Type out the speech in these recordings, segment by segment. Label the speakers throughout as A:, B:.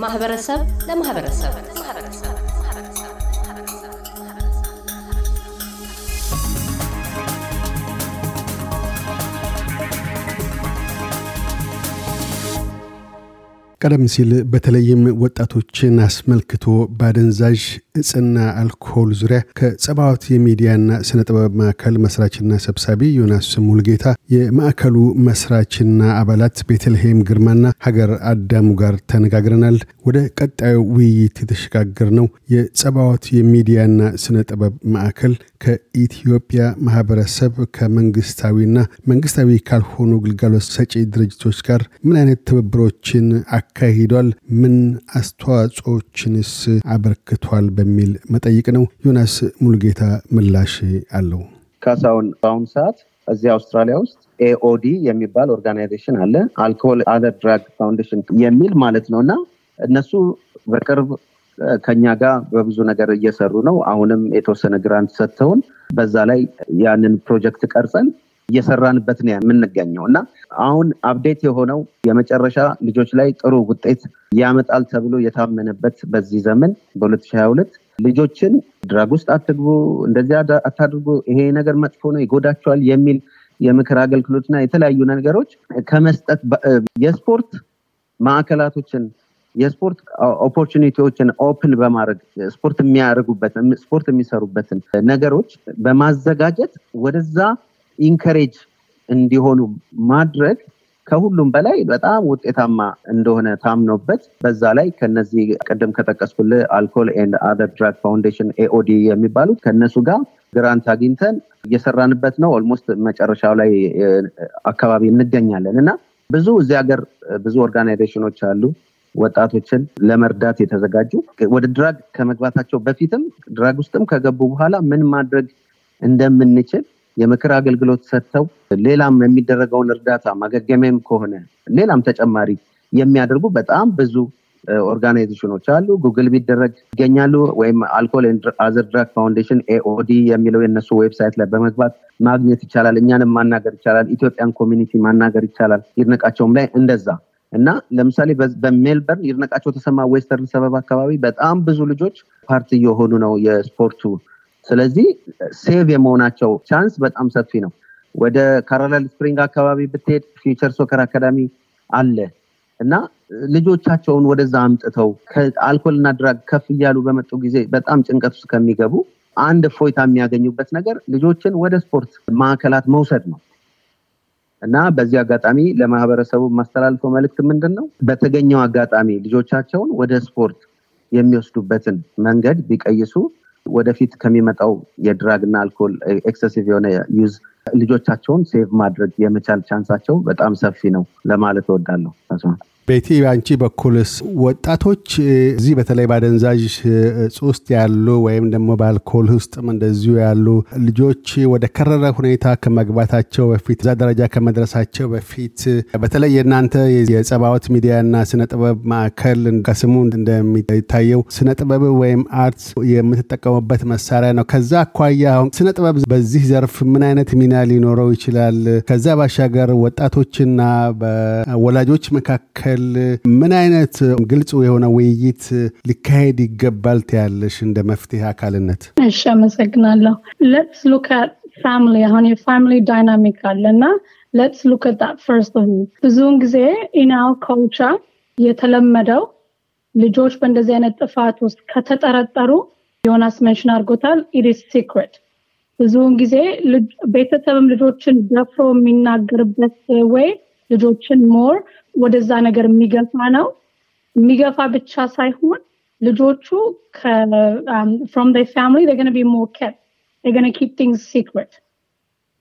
A: ከማህበረሰብ ለማህበረሰብ።
B: ቀደም ሲል በተለይም ወጣቶችን አስመልክቶ በአደንዛዥ እጽና አልኮል ዙሪያ ከጸባዖት የሚዲያና ስነ ጥበብ ማዕከል መስራችና ሰብሳቢ ዮናስ ሙልጌታ፣ የማዕከሉ መስራችና አባላት ቤተልሔም ግርማና ሀገር አዳሙ ጋር ተነጋግረናል። ወደ ቀጣዩ ውይይት የተሸጋገር ነው የጸባዖት የሚዲያና ስነ ጥበብ ማዕከል ከኢትዮጵያ ማህበረሰብ ከመንግስታዊና መንግስታዊ ካልሆኑ ግልጋሎት ሰጪ ድርጅቶች ጋር ምን አይነት ትብብሮችን አካሂዷል? ምን አስተዋጽኦችንስ አበርክቷል? በሚል መጠይቅ ነው። ዮናስ ሙሉጌታ ምላሽ አለው።
C: ካሳሁን በአሁኑ ሰዓት እዚህ አውስትራሊያ ውስጥ AOD የሚባል organization አለ። Alcohol Other Drug Foundation የሚል ማለት ነው እና እነሱ በቅርብ ከኛ ጋር በብዙ ነገር እየሰሩ ነው። አሁንም የተወሰነ grant ሰጥተውን በዛ ላይ ያንን ፕሮጀክት ቀርጸን እየሰራንበት ነው የምንገኘው። እና አሁን update የሆነው የመጨረሻ ልጆች ላይ ጥሩ ውጤት ያመጣል ተብሎ የታመነበት በዚህ ዘመን በ2022 ልጆችን drug ውስጥ አትግቡ፣ እንደዚህ አታድርጉ፣ ይሄ ነገር መጥፎ ነው፣ ይጎዳቸዋል የሚል የምክር አገልግሎትና የተለያዩ ነገሮች ከመስጠት የስፖርት ማዕከላቶችን የስፖርት opportunity ዎችን open በማድረግ ስፖርት የሚያደርጉበትን ስፖርት የሚሰሩበትን ነገሮች በማዘጋጀት ወደዛ encourage እንዲሆኑ ማድረግ ከሁሉም በላይ በጣም ውጤታማ እንደሆነ ታምኖበት በዛ ላይ ከነዚህ ቅድም ከጠቀስኩልህ Alcohol and Other Drug Foundation AOD የሚባሉት ከነሱ ጋር grant አግኝተን እየሰራንበት ነው። almost መጨረሻው ላይ አካባቢ እንገኛለን እና ብዙ እዚህ ሀገር ብዙ organization ኖች አሉ ወጣቶችን ለመርዳት የተዘጋጁ ወደ drug ከመግባታቸው በፊትም drug ውስጥም ከገቡ በኋላ ምን ማድረግ እንደምንችል የምክር አገልግሎት ሰጥተው ሌላም የሚደረገውን እርዳታ ማገገሚያም ከሆነ ሌላም ተጨማሪ የሚያደርጉ በጣም ብዙ organization ኖች አሉ። ጉግል ቢደረግ ይገኛሉ። ወይም Alcohol Other Drug Foundation AOD የሚለው የነሱ website ላይ በመግባት ማግኘት ይቻላል። እኛንም ማናገር ይቻላል። Ethiopian community ማናገር ይቻላል። ይድነቃቸውም ላይ እንደዛ እና ለምሳሌ በሜልበርን ይድነቃቸው ተሰማ western suburb አካባቢ በጣም ብዙ ልጆች part እየሆኑ ነው የስፖርቱ ስለዚህ safe የመሆናቸው chance በጣም ሰፊ ነው። ወደ Caroline Spring አካባቢ ብትሄድ Future Soccer Academy አለ እና ልጆቻቸውን ወደዛ አምጥተው ከአልኮልና drug ከፍ እያሉ በመጡ ጊዜ በጣም ጭንቀት ውስጥ ከሚገቡ አንድ እፎይታ የሚያገኙበት ነገር ልጆችን ወደ ስፖርት ማዕከላት መውሰድ ነው እና በዚህ አጋጣሚ ለማህበረሰቡ የማስተላልፈው መልእክት ምንድን ነው? በተገኘው አጋጣሚ ልጆቻቸውን ወደ ስፖርት የሚወስዱበትን መንገድ ቢቀይሱ ወደፊት ከሚመጣው የ drug እና አልኮል excessive የሆነ use ልጆቻቸውን save ማድረግ የመቻል chance ኣቸው በጣም ሰፊ ነው ለማለት እወዳለሁ።
B: ቤቲ በአንቺ በኩልስ ወጣቶች እዚህ በተለይ በአደንዛዥ እጽ ውስጥ ያሉ ወይም ደግሞ በአልኮል ውስጥም እንደዚሁ ያሉ ልጆች ወደ ከረረ ሁኔታ ከመግባታቸው በፊት እዛ ደረጃ ከመድረሳቸው በፊት በተለይ የእናንተ የጸባዖት ሚዲያና ስነ ጥበብ ማዕከል ከስሙ እንደሚታየው ስነ ጥበብ ወይም art የምትጠቀሙበት መሳሪያ ነው። ከዛ አኳያ አሁን ስነ ጥበብ በዚህ ዘርፍ ምን አይነት ሚና ሊኖረው ይችላል? ከዛ ባሻገር ወጣቶችና በወላጆች መካከል ምን አይነት ግልጽ የሆነ ውይይት ሊካሄድ ይገባል ትያለሽ እንደ መፍትሄ አካልነት?
D: እሺ፣ አመሰግናለሁ። let's look at family አሁን የ family dynamic አለ እና ሌትስ ሉክ አት ዳት ፈርስት ብዙውን ጊዜ አወር ኮልቸር የተለመደው ልጆች በእንደዚህ አይነት ጥፋት ውስጥ ከተጠረጠሩ ዮናስ መንሽን አድርጎታል ኢትስ ሲክሬት ብዙውን ጊዜ ቤተሰብም ልጆችን ደፍሮ የሚናገርበት ወይ ልጆችን ሞር ወደዛ ነገር የሚገፋ ነው። የሚገፋ ብቻ ሳይሆን ልጆቹ from their family they're going to be more kept they're going to keep things secret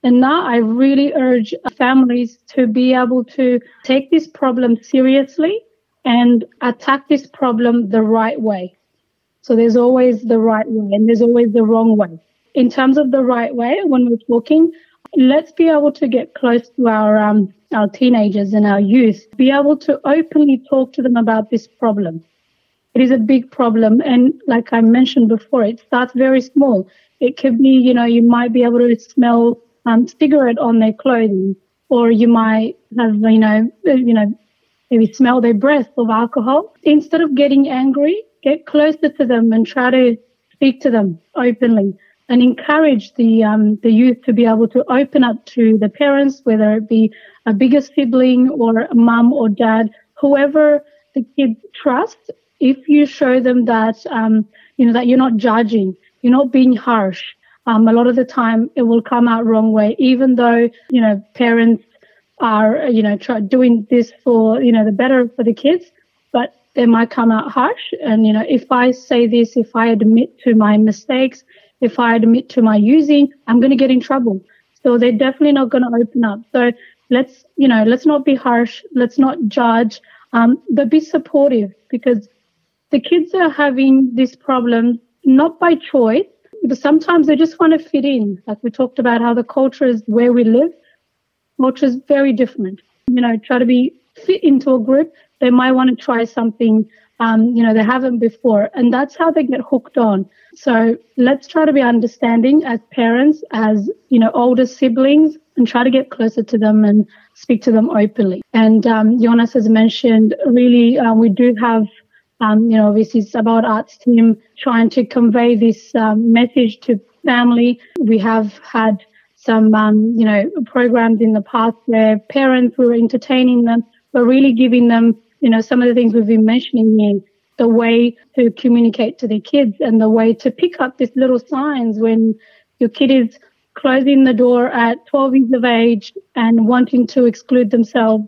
D: and now i really urge families to be able to take this problem seriously and attack this problem the right way so there's always the right way and there's always the wrong way in terms of the right way when we're talking let's be able to get close to our um, our teenagers and our youth, be able to openly talk to them about this problem. It is a big problem. And like I mentioned before, it starts very small. It could be, you know, you might be able to smell um, cigarette on their clothing, or you might have, you know, you know, maybe smell their breath of alcohol. Instead of getting angry, get closer to them and try to speak to them openly and encourage the um, the youth to be able to open up to the parents, whether it be a bigger sibling or a mum or dad, whoever the kid trusts. If you show them that um, you know that you're not judging, you're not being harsh. Um, a lot of the time, it will come out wrong way, even though you know parents are you know try, doing this for you know the better for the kids, but they might come out harsh. And you know, if I say this, if I admit to my mistakes, if I admit to my using, I'm going to get in trouble. So they're definitely not going to open up. So let's, you know, let's not be harsh. Let's not judge, um, but be supportive because the kids are having this problem not by choice, but sometimes they just want to fit in. Like we talked about how the culture is where we live. Culture is very different. You know, try to be fit into a group. They might want to try something um, you know, they haven't before. And that's how they get hooked on. So let's try to be understanding as parents, as, you know, older siblings and try to get closer to them and speak to them openly. And um, Jonas has mentioned really, uh, we do have, um, you know, obviously it's about arts team trying to convey this um, message to family. We have had some, um, you know, programs in the past where parents were entertaining them, but really giving them you know, some of the things we've been mentioning here, the way to communicate to their kids and the way to pick up these little signs when your kid is closing the door at 12 years of age and wanting to exclude themselves,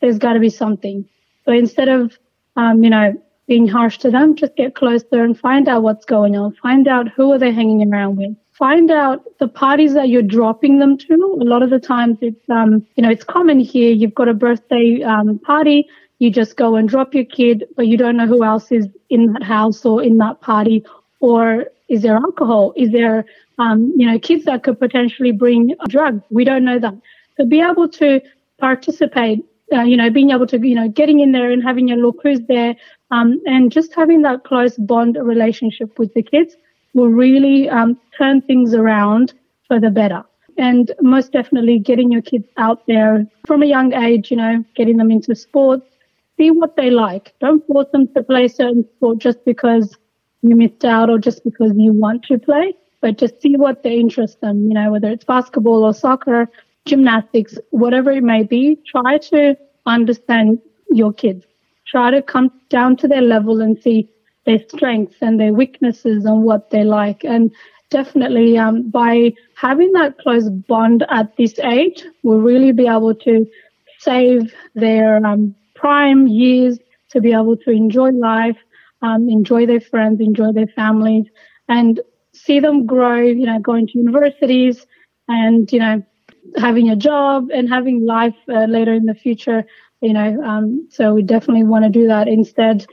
D: there's got to be something. So instead of, um, you know, being harsh to them, just get closer and find out what's going on. Find out who are they hanging around with. Find out the parties that you're dropping them to. A lot of the times it's, um, you know, it's common here. You've got a birthday um, party you just go and drop your kid, but you don't know who else is in that house or in that party, or is there alcohol? Is there, um, you know, kids that could potentially bring a drug? We don't know that. So be able to participate, uh, you know, being able to, you know, getting in there and having a look who's there, um, and just having that close bond relationship with the kids will really um, turn things around for the better and most definitely getting your kids out there from a young age, you know, getting them into sports, see what they like. Don't force them to play certain sport just because you missed out or just because you want to play, but just see what they interest them, you know, whether it's basketball or soccer, gymnastics, whatever it may be. Try to understand your kids. Try to come down to their level and see their strengths and their weaknesses and what they like. And definitely um, by having that close bond at this age, we'll really be able to save their um, prime years to be able to enjoy life, um, enjoy their friends, enjoy their families, and see them grow, you know, going to universities and, you know, having a job and having life uh, later in the future, you know. Um, so we definitely want to do that. Instead,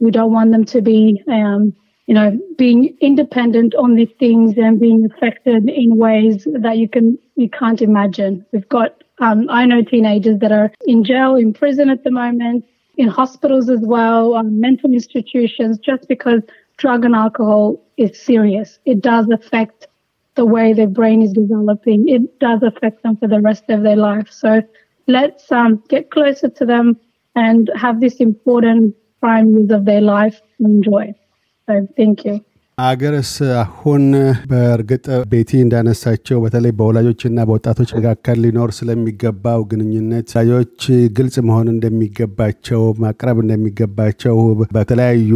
D: we don't want them to be, um, you know, being independent on these things and being affected in ways that you can you can't imagine. We've got um, I know teenagers that are in jail, in prison at the moment, in hospitals as well, um, mental institutions, just because drug and alcohol is serious. It does affect the way their brain is developing. It does affect them for the rest of their life. So let's um, get closer to them and have this important prime years of their life enjoy. So thank you.
B: አገርስ አሁን በእርግጥ ቤቲ እንዳነሳቸው በተለይ በወላጆችና በወጣቶች መካከል ሊኖር ስለሚገባው ግንኙነት ወላጆች ግልጽ መሆን እንደሚገባቸው ማቅረብ እንደሚገባቸው በተለያዩ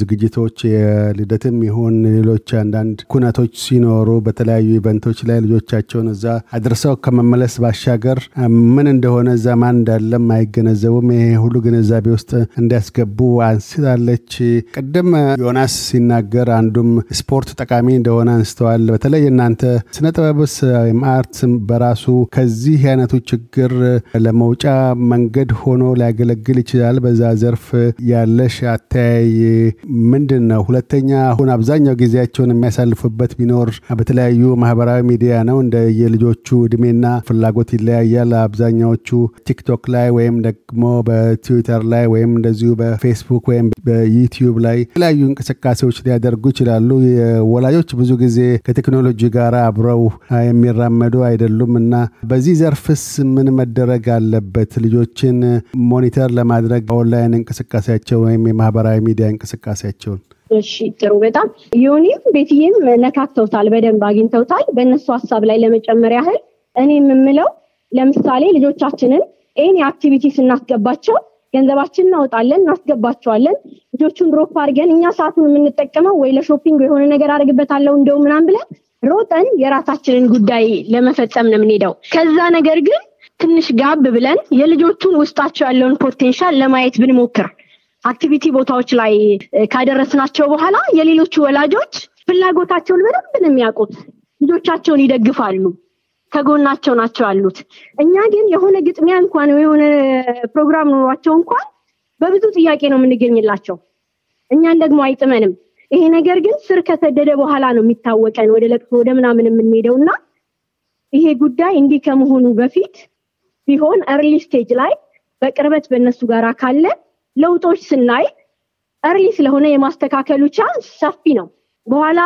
B: ዝግጅቶች የልደትም ይሁን ሌሎች አንዳንድ ኩነቶች ሲኖሩ በተለያዩ event ኦች ላይ ልጆቻቸውን እዛ አድርሰው ከመመለስ ባሻገር ምን እንደሆነ እዛ ማን እንዳለም አይገነዘቡም። ይሄ ሁሉ ግንዛቤ ውስጥ እንዲያስገቡ አንስታለች። ቅድም ዮናስ ሲናገር አንዱም ስፖርት ጠቃሚ እንደሆነ አንስተዋል። በተለይ እናንተ ስነ ጥበብስ ወይም art በራሱ ከዚህ አይነቱ ችግር ለመውጫ መንገድ ሆኖ ሊያገለግል ይችላል። በዛ ዘርፍ ያለሽ አተያይ ምንድን ነው? ሁለተኛ አሁን አብዛኛው ጊዜያቸውን የሚያሳልፉበት ቢኖር በተለያዩ ማህበራዊ ሚዲያ ነው። እንደ የልጆቹ እድሜና ፍላጎት ይለያያል። አብዛኛዎቹ ቲክቶክ ላይ ወይም ደግሞ በትዊተር ላይ ወይም እንደዚሁ በፌስቡክ ወይም በዩቲዩብ ላይ የተለያዩ እንቅስቃሴዎች ሊያደርጉ ሊያደርጉ ይችላሉ። የወላጆች ብዙ ጊዜ ከቴክኖሎጂ ጋር አብረው የሚራመዱ አይደሉም እና በዚህ ዘርፍስ ምን መደረግ አለበት? ልጆችን monitor ለማድረግ ኦንላይን እንቅስቃሴያቸው ወይም የማህበራዊ ሚዲያ እንቅስቃሴያቸውን
E: እሺ ጥሩ በጣም ዮኒም ቤትዬም ነካክተውታል፣ በደንብ አግኝተውታል። በእነሱ ሀሳብ ላይ ለመጨመር ያህል እኔ የምለው ለምሳሌ ልጆቻችንን any activity ስናስገባቸው ገንዘባችን እናወጣለን፣ እናስገባቸዋለን። ልጆቹን drop አድርገን እኛ ሰዓቱን የምንጠቀመው ወይ ለ shopping የሆነ ነገር አደርግበታለሁ እንደው ምናም ብለን ሮጠን የራሳችንን ጉዳይ ለመፈጸም ነው የምንሄደው። ከዛ ነገር ግን ትንሽ ጋብ ብለን የልጆቹን ውስጣቸው ያለውን potential ለማየት ብንሞክር activity ቦታዎች ላይ ካደረስናቸው በኋላ የሌሎቹ ወላጆች ፍላጎታቸውን በደንብ ነው የሚያውቁት። ልጆቻቸውን ይደግፋሉ፣ ከጎናቸው ናቸው ያሉት። እኛ ግን የሆነ ግጥሚያ እንኳን የሆነ ፕሮግራም ኖሯቸው እንኳን በብዙ ጥያቄ ነው የምንገኝላቸው። እኛን ደግሞ አይጥመንም። ይሄ ነገር ግን ስር ከሰደደ በኋላ ነው የሚታወቀን ወደ ለቅሶ ወደ ምናምን የምንሄደው እና ይሄ ጉዳይ እንዲህ ከመሆኑ በፊት ቢሆን early stage ላይ በቅርበት በእነሱ ጋር ካለ ለውጦች ስናይ early ስለሆነ የማስተካከሉ chance ሰፊ ነው። በኋላ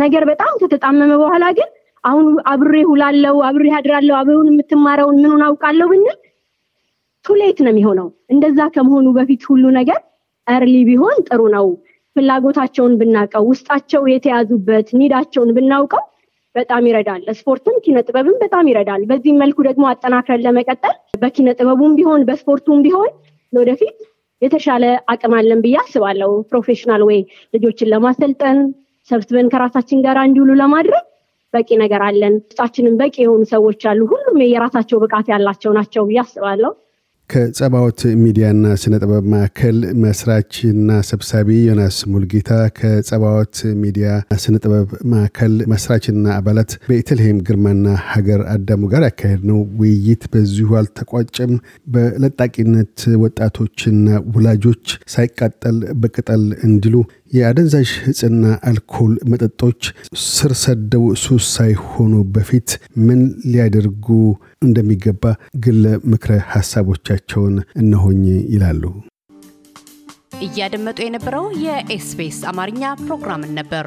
E: ነገር በጣም ከተጣመመ በኋላ ግን አሁን አብሬ እውላለው አብሬ አድራለው አብሬውን የምትማረውን ምኑን አውቃለሁ ብንል too late ነው የሚሆነው። እንደዛ ከመሆኑ በፊት ሁሉ ነገር early ቢሆን ጥሩ ነው። ፍላጎታቸውን ብናውቀው፣ ውስጣቸው የተያዙበት need ኣቸውን ብናውቀው በጣም ይረዳል። ስፖርትም ኪነ ጥበብም በጣም ይረዳል። በዚህም መልኩ ደግሞ አጠናክረን ለመቀጠል በኪነ ጥበቡም ቢሆን በስፖርቱም ቢሆን ለወደፊት የተሻለ አቅም አለን ብዬ አስባለሁ። professional ወይ ልጆችን ለማሰልጠን ሰብስበን ከራሳችን ጋር እንዲውሉ ለማድረግ በቂ ነገር አለን። ውስጣችንም በቂ የሆኑ ሰዎች አሉ። ሁሉም የራሳቸው ብቃት ያላቸው ናቸው ብዬ አስባለሁ።
B: ከጸባዖት ሚዲያና ስነ ጥበብ ማዕከል መስራችና ሰብሳቢ ዮናስ ሙልጌታ ከጸባዖት ሚዲያ ስነ ጥበብ ማዕከል መስራችና አባላት በኢትልሄም ግርማና ሀገር አዳሙ ጋር ያካሄድ ነው ውይይት በዚሁ አልተቋጨም። በለጣቂነት ወጣቶችና ወላጆች ሳይቃጠል በቅጠል እንዲሉ የአደንዛዥ እጽና አልኮል መጠጦች ስር ሰደው ሱስ ሳይሆኑ በፊት ምን ሊያደርጉ እንደሚገባ ግለ ምክረ ሀሳቦቻቸውን እነሆ ይላሉ።
A: እያደመጡ የነበረው የኤስቢኤስ አማርኛ ፕሮግራምን ነበር።